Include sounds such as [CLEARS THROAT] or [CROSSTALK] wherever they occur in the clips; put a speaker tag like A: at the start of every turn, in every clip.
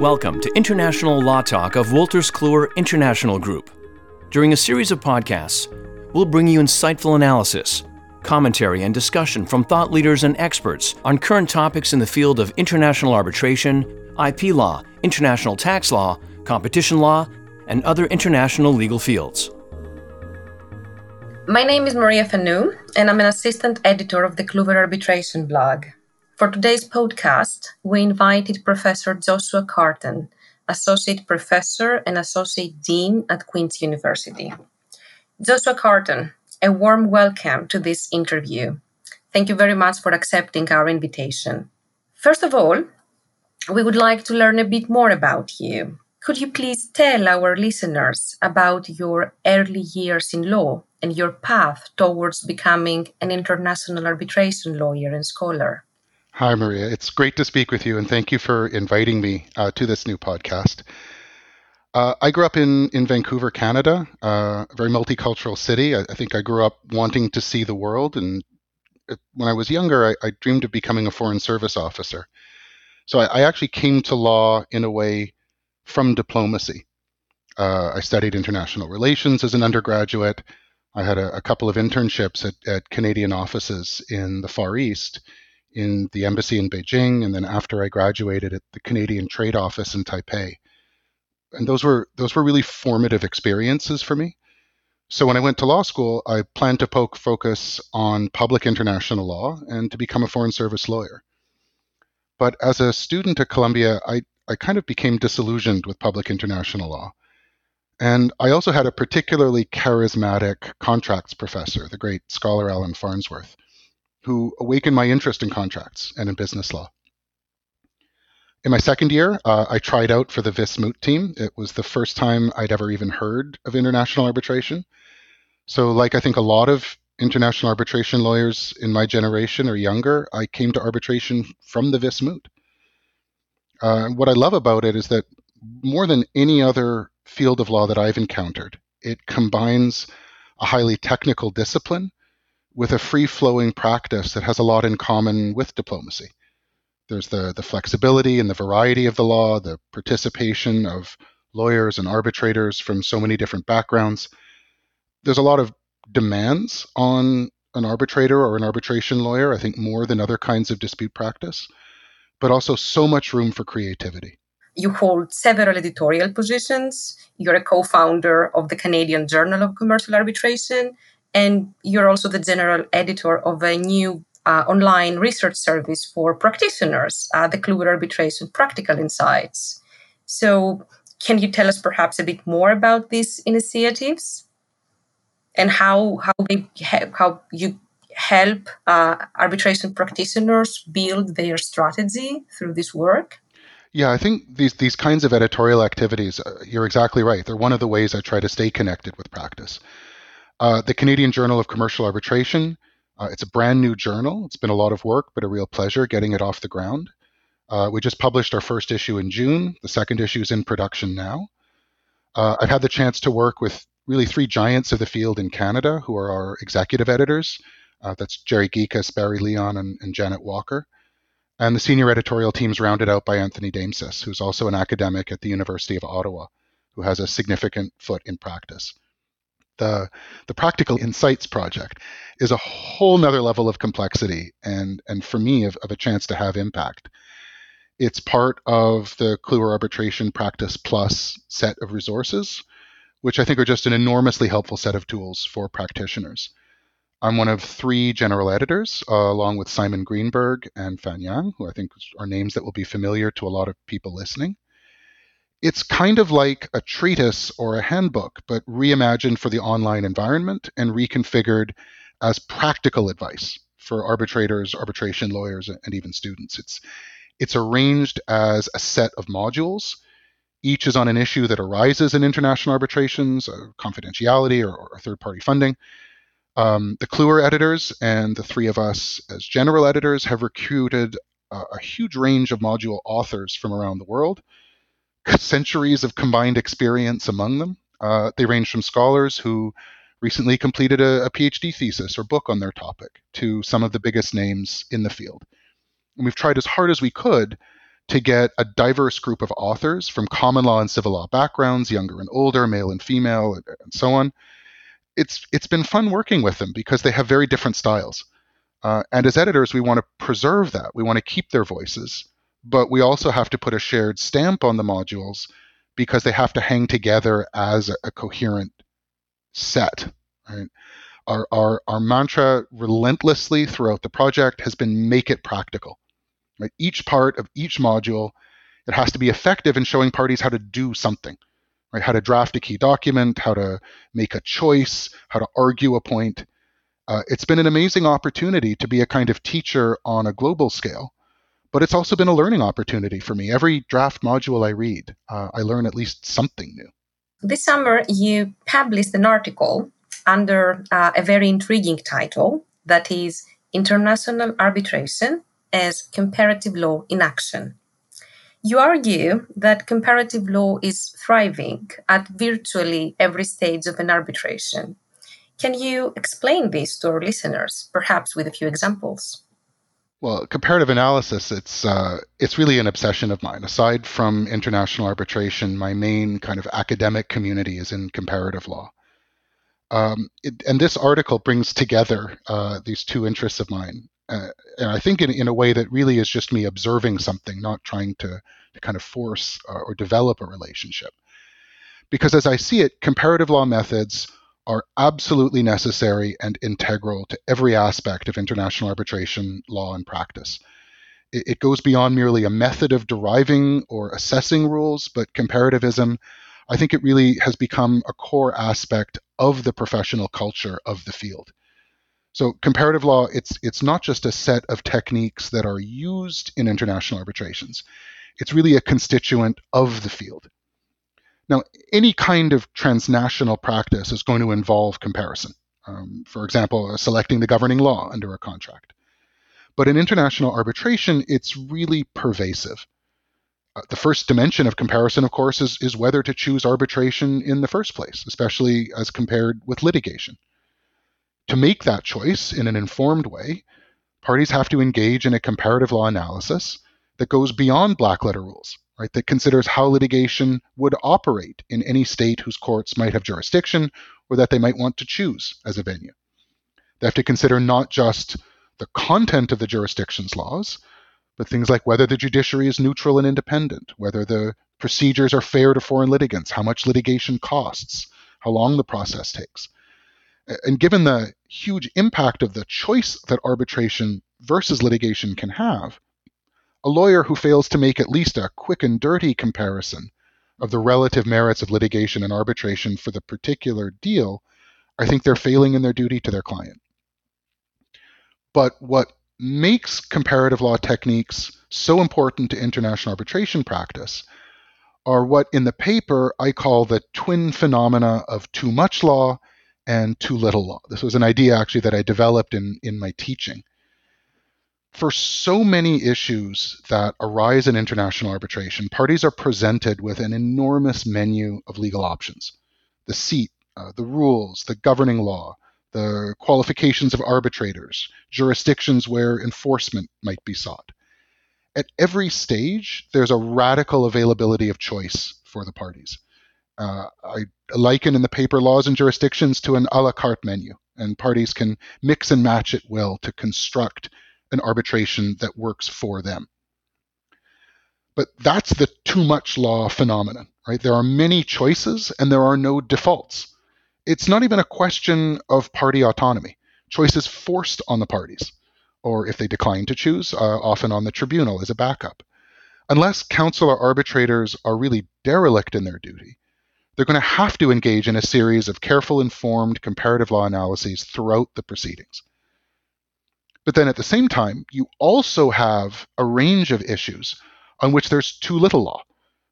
A: Welcome to International Law Talk of Wolters Kluwer International Group. During a series of podcasts, we'll bring you insightful analysis, commentary, and discussion from thought leaders and experts on current topics in the field of international arbitration, IP law, international tax law, competition law, and other international legal fields.
B: My name is Maria Fanou, and I'm an assistant editor of the Kluwer Arbitration blog. For today's podcast, we invited Professor Joshua Karton, Associate Professor and Associate Dean at Queen's University. Joshua Karton, a warm welcome to this interview. Thank you very much for accepting our invitation. First of all, we would like to learn a bit more about you. Could you please tell our listeners about your early years in law and your path towards becoming an international arbitration lawyer and scholar?
C: Hi, Maria. It's great to speak with you, and thank you for inviting me uh, to this new podcast. Uh, I grew up in, in Vancouver, Canada, uh, a very multicultural city. I, I, think I grew up wanting to see the world, and when I was younger, I, I dreamed of becoming a foreign service officer. So I, I actually came to law in a way from diplomacy. Uh, I studied international relations as an undergraduate. I had a, a couple of internships at, at, Canadian offices in the Far East, in the embassy in Beijing, and then after I graduated at the Canadian Trade Office in Taipei. And those were those were really formative experiences for me. So when I went to law school, I planned to poke focus on public international law and to become a foreign service lawyer. But as a student at Columbia, I, I kind of became disillusioned with public international law. And I also had a particularly charismatic contracts professor, the great scholar Allan Farnsworth, who awakened my interest in contracts and in business law. In my second year, uh, I tried out for the Vis Moot team. It was the first time I'd ever even heard of international arbitration. So, like I think a lot of international arbitration lawyers in my generation or younger, I came to arbitration from the Vis Moot. Uh, what I love about it is that more than any other field of law that I've encountered, it combines a highly technical discipline with a free flowing practice that has a lot in common with diplomacy. There's the, the flexibility and the variety of the law, the participation of lawyers and arbitrators from so many different backgrounds. There's a lot of demands on an arbitrator or an arbitration lawyer, I think more than other kinds of dispute practice but also so much room for creativity.
B: You hold several editorial positions. You're a co founder of the Canadian Journal of Commercial Arbitration, and you're also the general editor of a new uh, online research service for practitioners, uh, the Kluwer Arbitration Practical Insights. So, can you tell us perhaps a bit more about these initiatives and how how they how you help uh, arbitration practitioners build their strategy through this work?
C: Yeah, I think these these kinds of editorial activities, uh, you're exactly right. They're one of the ways I try to stay connected with practice. Uh, the Canadian Journal of Commercial Arbitration, uh, it's a brand new journal. It's been a lot of work, but a real pleasure getting it off the ground. Uh, we just published our first issue in June. The second issue is in production now. Uh, I've had the chance to work with really three giants of the field in Canada who are our executive editors. Uh, that's Gerry Ghikas, Barry Leon, and, and, Janet Walker. And the senior editorial team is rounded out by Anthony Daimsis, who's also an academic at the University of Ottawa, who has a significant foot in practice. The, the Practical Insights Project is a whole nother level of complexity and, and for me, of, of a chance to have impact. It's part of the Kluwer Arbitration Practice Plus set of resources, which I think are just an enormously helpful set of tools for practitioners. I'm one of three general editors, uh, along with Simon Greenberg and Fan Yang, who I think are names that will be familiar to a lot of people listening. It's kind of like a treatise or a handbook, but reimagined for the online environment and reconfigured as practical advice for arbitrators, arbitration lawyers, and even students. It's it's arranged as a set of modules. Each is on an issue that arises in international arbitrations, uh, confidentiality or, or third-party funding um, the Kluwer editors and the three of us as general editors have recruited uh, a huge range of module authors from around the world, centuries of combined experience among them. Uh, they range from scholars who recently completed a, a, PhD thesis or book on their topic to some of the biggest names in the field. And we've tried as hard as we could to get a diverse group of authors from common law and civil law backgrounds, younger and older, male and female, and so on. It's it's been fun working with them because they have very different styles. Uh, and as editors, we want to preserve that. We want to keep their voices, but we also have to put a shared stamp on the modules because they have to hang together as a, coherent set. Right? Our, our, our mantra relentlessly throughout the project has been make it practical. Right? Each part of each module, it has to be effective in showing parties how to do something, right? How to draft a key document, how to make a choice, how to argue a point. Uh, it's been an amazing opportunity to be a kind of teacher on a global scale, but it's also been a learning opportunity for me. Every draft module I read, uh, I learn at least something new.
B: This summer, you published an article under uh, a very intriguing title that is International Arbitration as Comparative Law in Action. You argue that comparative law is thriving at virtually every stage of an arbitration. Can you explain this to our listeners, perhaps with a few examples?
C: Well, comparative analysis, it's uh, it's really an obsession of mine. Aside from international arbitration, my main kind of academic community is in comparative law. Um, it, and this article brings together uh, these two interests of mine, uh, and I think in, in a way that really is just me observing something, not trying to, to kind of force uh, or develop a relationship. Because as I see it, comparative law methods are absolutely necessary and integral to every aspect of international arbitration law and practice. It, it goes beyond merely a method of deriving or assessing rules, but comparativism, I think it really has become a core aspect of the professional culture of the field. So comparative law, it's it's not just a set of techniques that are used in international arbitrations. It's really a constituent of the field. Now, any kind of transnational practice is going to involve comparison. Um, for example, uh, selecting the governing law under a contract. But in international arbitration, it's really pervasive. Uh, the first dimension of comparison, of course, is, is whether to choose arbitration in the first place, especially as compared with litigation. To make that choice in an informed way, parties have to engage in a comparative law analysis that goes beyond black letter rules right, that considers how litigation would operate in any state whose courts might have jurisdiction or that they might want to choose as a venue. They have to consider not just the content of the jurisdiction's laws, but things like whether the judiciary is neutral and independent, whether the procedures are fair to foreign litigants, how much litigation costs, how long the process takes. And given the huge impact of the choice that arbitration versus litigation can have, a lawyer who fails to make at least a quick and dirty comparison of the relative merits of litigation and arbitration for the particular deal, I think they're failing in their duty to their client. But what makes comparative law techniques so important to international arbitration practice are what in the paper I call the twin phenomena of too much law and too little law. This was an idea actually that I developed in, in my teaching for so many issues that arise in international arbitration, parties are presented with an enormous menu of legal options the seat, uh, the rules, the governing law, the qualifications of arbitrators, jurisdictions where enforcement might be sought. At every stage, there's a radical availability of choice for the parties. Uh, I liken in the paper laws and jurisdictions to an a la carte menu, and parties can mix and match at will to construct an arbitration that works for them. But that's the too much law phenomenon, right? There are many choices and there are no defaults. It's not even a question of party autonomy. Choice is forced on the parties, or if they decline to choose, uh, often on the tribunal as a backup. Unless counsel or arbitrators are really derelict in their duty, they're going to have to engage in a series of careful, informed comparative law analyses throughout the proceedings. But then at the same time, you also have a range of issues on which there's too little law,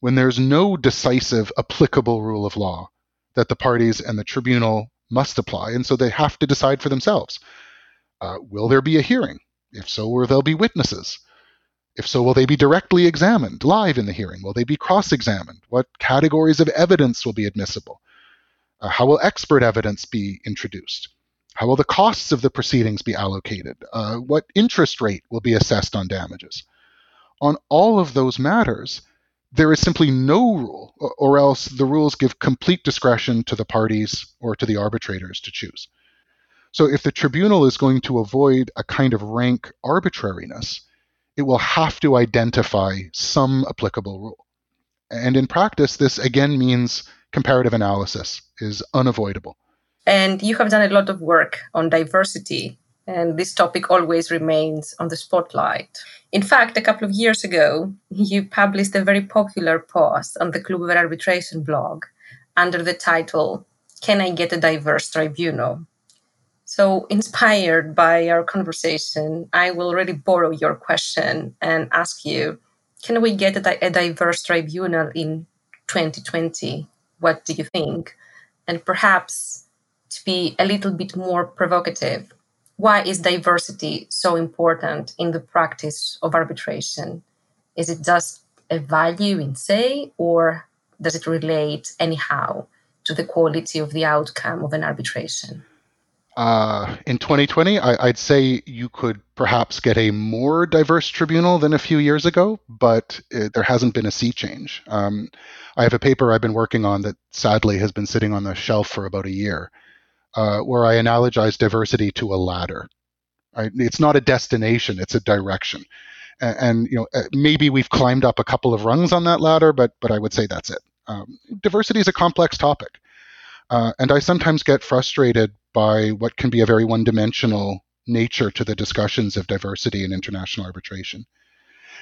C: when there's no decisive applicable rule of law that the parties and the tribunal must apply, and so they have to decide for themselves. Uh, will there be a hearing? If so, will there be witnesses? If so, will they be directly examined live in the hearing? Will they be cross examined? What categories of evidence will be admissible? Uh, how will expert evidence be introduced? How will the costs of the proceedings be allocated? Uh, what interest rate will be assessed on damages? on all of those matters, there is simply no rule, or else the rules give complete discretion to the parties or to the arbitrators to choose. So if the tribunal is going to avoid a kind of rank arbitrariness, it will have to identify some applicable rule. And in practice, this again means comparative analysis is unavoidable.
B: And you have done a lot of work on diversity, and this topic always remains on the spotlight. In fact, a couple of years ago, you published a very popular post on the Kluwer Arbitration blog under the title, Can I Get a Diverse Tribunal? So, inspired by our conversation, I will really borrow your question and ask you Can we get a, di- a diverse tribunal in 2020? What do you think? And perhaps to be a little bit more provocative, why is diversity so important in the practice of arbitration? Is it just a value in say, or does it relate anyhow to the quality of the outcome of an arbitration?
C: Uh, in 2020, I, would say you could perhaps get a more diverse tribunal than a few years ago, but it, there hasn't been a sea change. Um, I have a paper I've been working on that sadly has been sitting on the shelf for about a year, uh, where I analogize diversity to a ladder. Right? It's not a destination; it's a direction. And, and, you know, uh, maybe we've climbed up a couple of rungs on that ladder, but but I would say that's it. Um, diversity is a complex topic, uh, and I sometimes get frustrated by what can be a very one-dimensional nature to the discussions of diversity in international arbitration.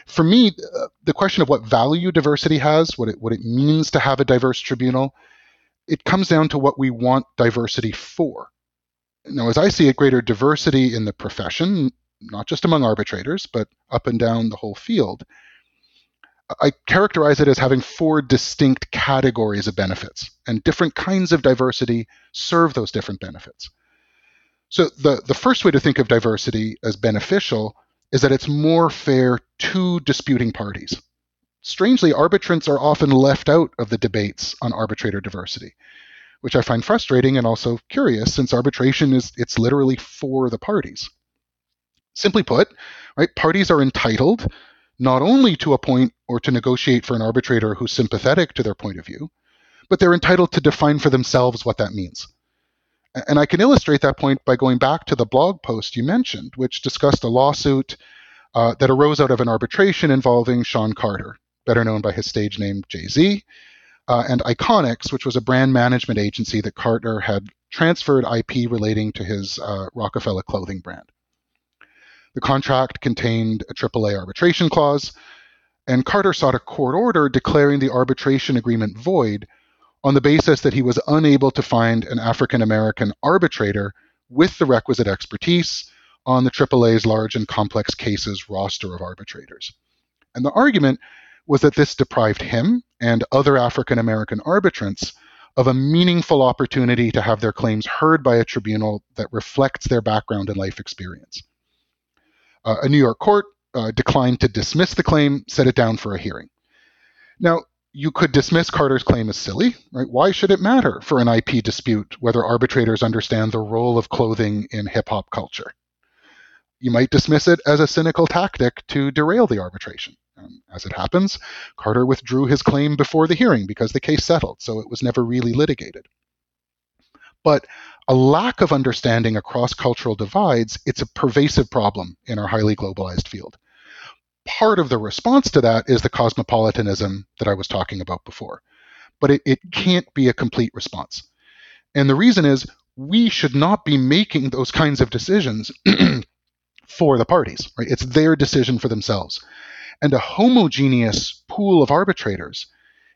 C: For me, uh, the question of what value diversity has, what it what it means to have a diverse tribunal, it comes down to what we want diversity for. Now, as I see it, greater diversity in the profession, not just among arbitrators, but up and down the whole field, I characterize it as having four distinct categories of benefits, and different kinds of diversity serve those different benefits. So, the, the first way to think of diversity as beneficial is that it's more fair to disputing parties strangely, arbitrants are often left out of the debates on arbitrator diversity, which I find frustrating and also curious since arbitration is it's literally for the parties. Simply put, right, parties are entitled not only to appoint or to negotiate for an arbitrator who's sympathetic to their point of view, but they're entitled to define for themselves what that means. And I can illustrate that point by going back to the blog post you mentioned, which discussed a lawsuit uh, that arose out of an arbitration involving Sean Carter, better known by his stage name Jay Z, uh, and Iconix, which was a brand management agency that Carter had transferred IP relating to his uh, Rockefeller clothing brand. The contract contained a AAA arbitration clause, and Carter sought a court order declaring the arbitration agreement void on the basis that he was unable to find an African American arbitrator with the requisite expertise on the AAA's large and complex cases roster of arbitrators. And the argument was that this deprived him and other African American arbitrants of a meaningful opportunity to have their claims heard by a tribunal that reflects their background and life experience. Uh, a New York court uh, declined to dismiss the claim, set it down for a hearing. Now, you could dismiss Carter's claim as silly, right? Why should it matter for an IP dispute whether arbitrators understand the role of clothing in hip hop culture? You might dismiss it as a cynical tactic to derail the arbitration. Um, as it happens, Carter withdrew his claim before the hearing because the case settled, so it was never really litigated. But a lack of understanding across cultural divides, it's a pervasive problem in our highly globalized field. Part of the response to that is the cosmopolitanism that I was talking about before. But it, it can't be a complete response. And the reason is we should not be making those kinds of decisions [CLEARS THROAT] for the parties, right? It's their decision for themselves and a homogeneous pool of arbitrators,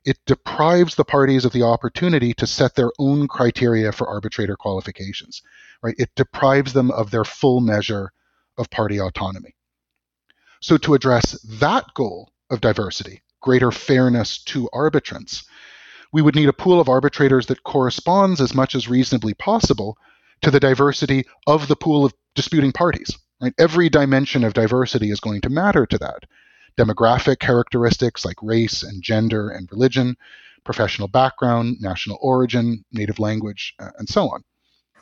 C: it deprives the parties of the opportunity to set their own criteria for arbitrator qualifications. Right? It deprives them of their full measure of party autonomy. So to address that goal of diversity, greater fairness to arbitrants, we would need a pool of arbitrators that corresponds as much as reasonably possible to the diversity of the pool of disputing parties. Right? Every dimension of diversity is going to matter to that demographic characteristics like race and gender and religion, professional background, national origin, native language, uh, and so on.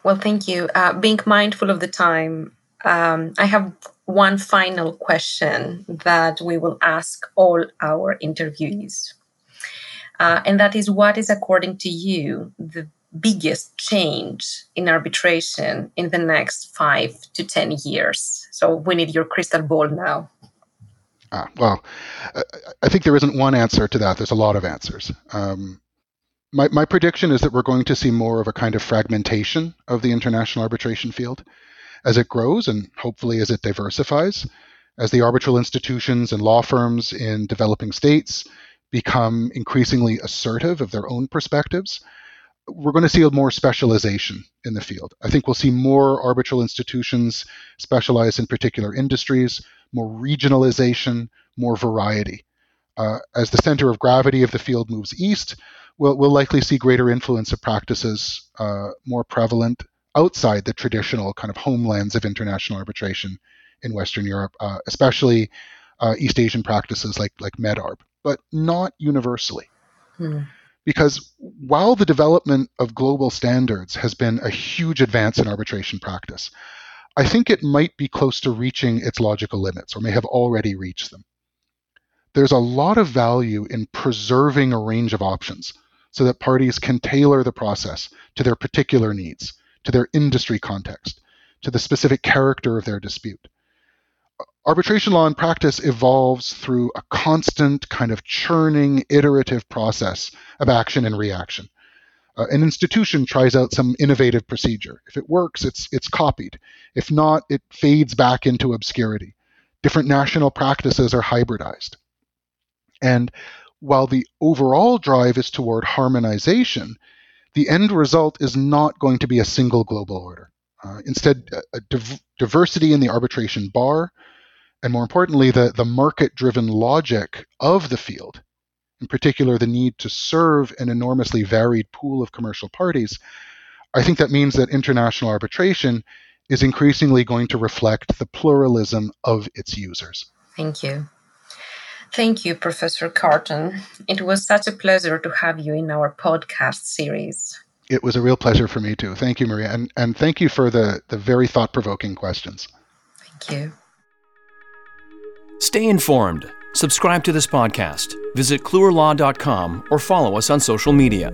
B: Well, thank you. Uh, being mindful of the time, um, I have one final question that we will ask all our interviewees. Uh, and that is what is, according to you, the biggest change in arbitration in the next five to 10 years? So we need your crystal ball now.
C: Ah, well, I think there isn't one answer to that. There's a lot of answers. Um, my, my prediction is that we're going to see more of a kind of fragmentation of the international arbitration field as it grows and hopefully as it diversifies, as the arbitral institutions and law firms in developing states become increasingly assertive of their own perspectives. We're going to see more specialization in the field. I think we'll see more arbitral institutions specialize in particular industries, more regionalization, more variety. Uh, as the center of gravity of the field moves east, we'll, we'll likely see greater influence of practices uh, more prevalent outside the traditional kind of homelands of international arbitration in Western Europe, uh, especially uh, East Asian practices like like MedArb, but not universally. Hmm. Because while the development of global standards has been a huge advance in arbitration practice, I think it might be close to reaching its logical limits or may have already reached them. There's a lot of value in preserving a range of options so that parties can tailor the process to their particular needs, to their industry context, to the specific character of their dispute. Arbitration law in practice evolves through a constant kind of churning, iterative process of action and reaction uh, an institution tries out some innovative procedure. If it works, it's it's copied. If not, it fades back into obscurity. Different national practices are hybridized. And while the overall drive is toward harmonization, the end result is not going to be a single global order. Uh, instead, a, div- diversity in the arbitration bar, and more importantly, the, the market driven logic of the field in particular the need to serve an enormously varied pool of commercial parties, I think that means that international arbitration is increasingly going to reflect the pluralism of its users.
B: Thank you. Thank you, Professor Karton. It was such a pleasure to have you in our podcast series.
C: It was a real pleasure for me too. Thank you, Maria. And, and thank you for the, the very thought provoking questions.
B: Thank you.
A: Stay informed Subscribe to this podcast, visit kluwerlaw.com, or follow us on social media.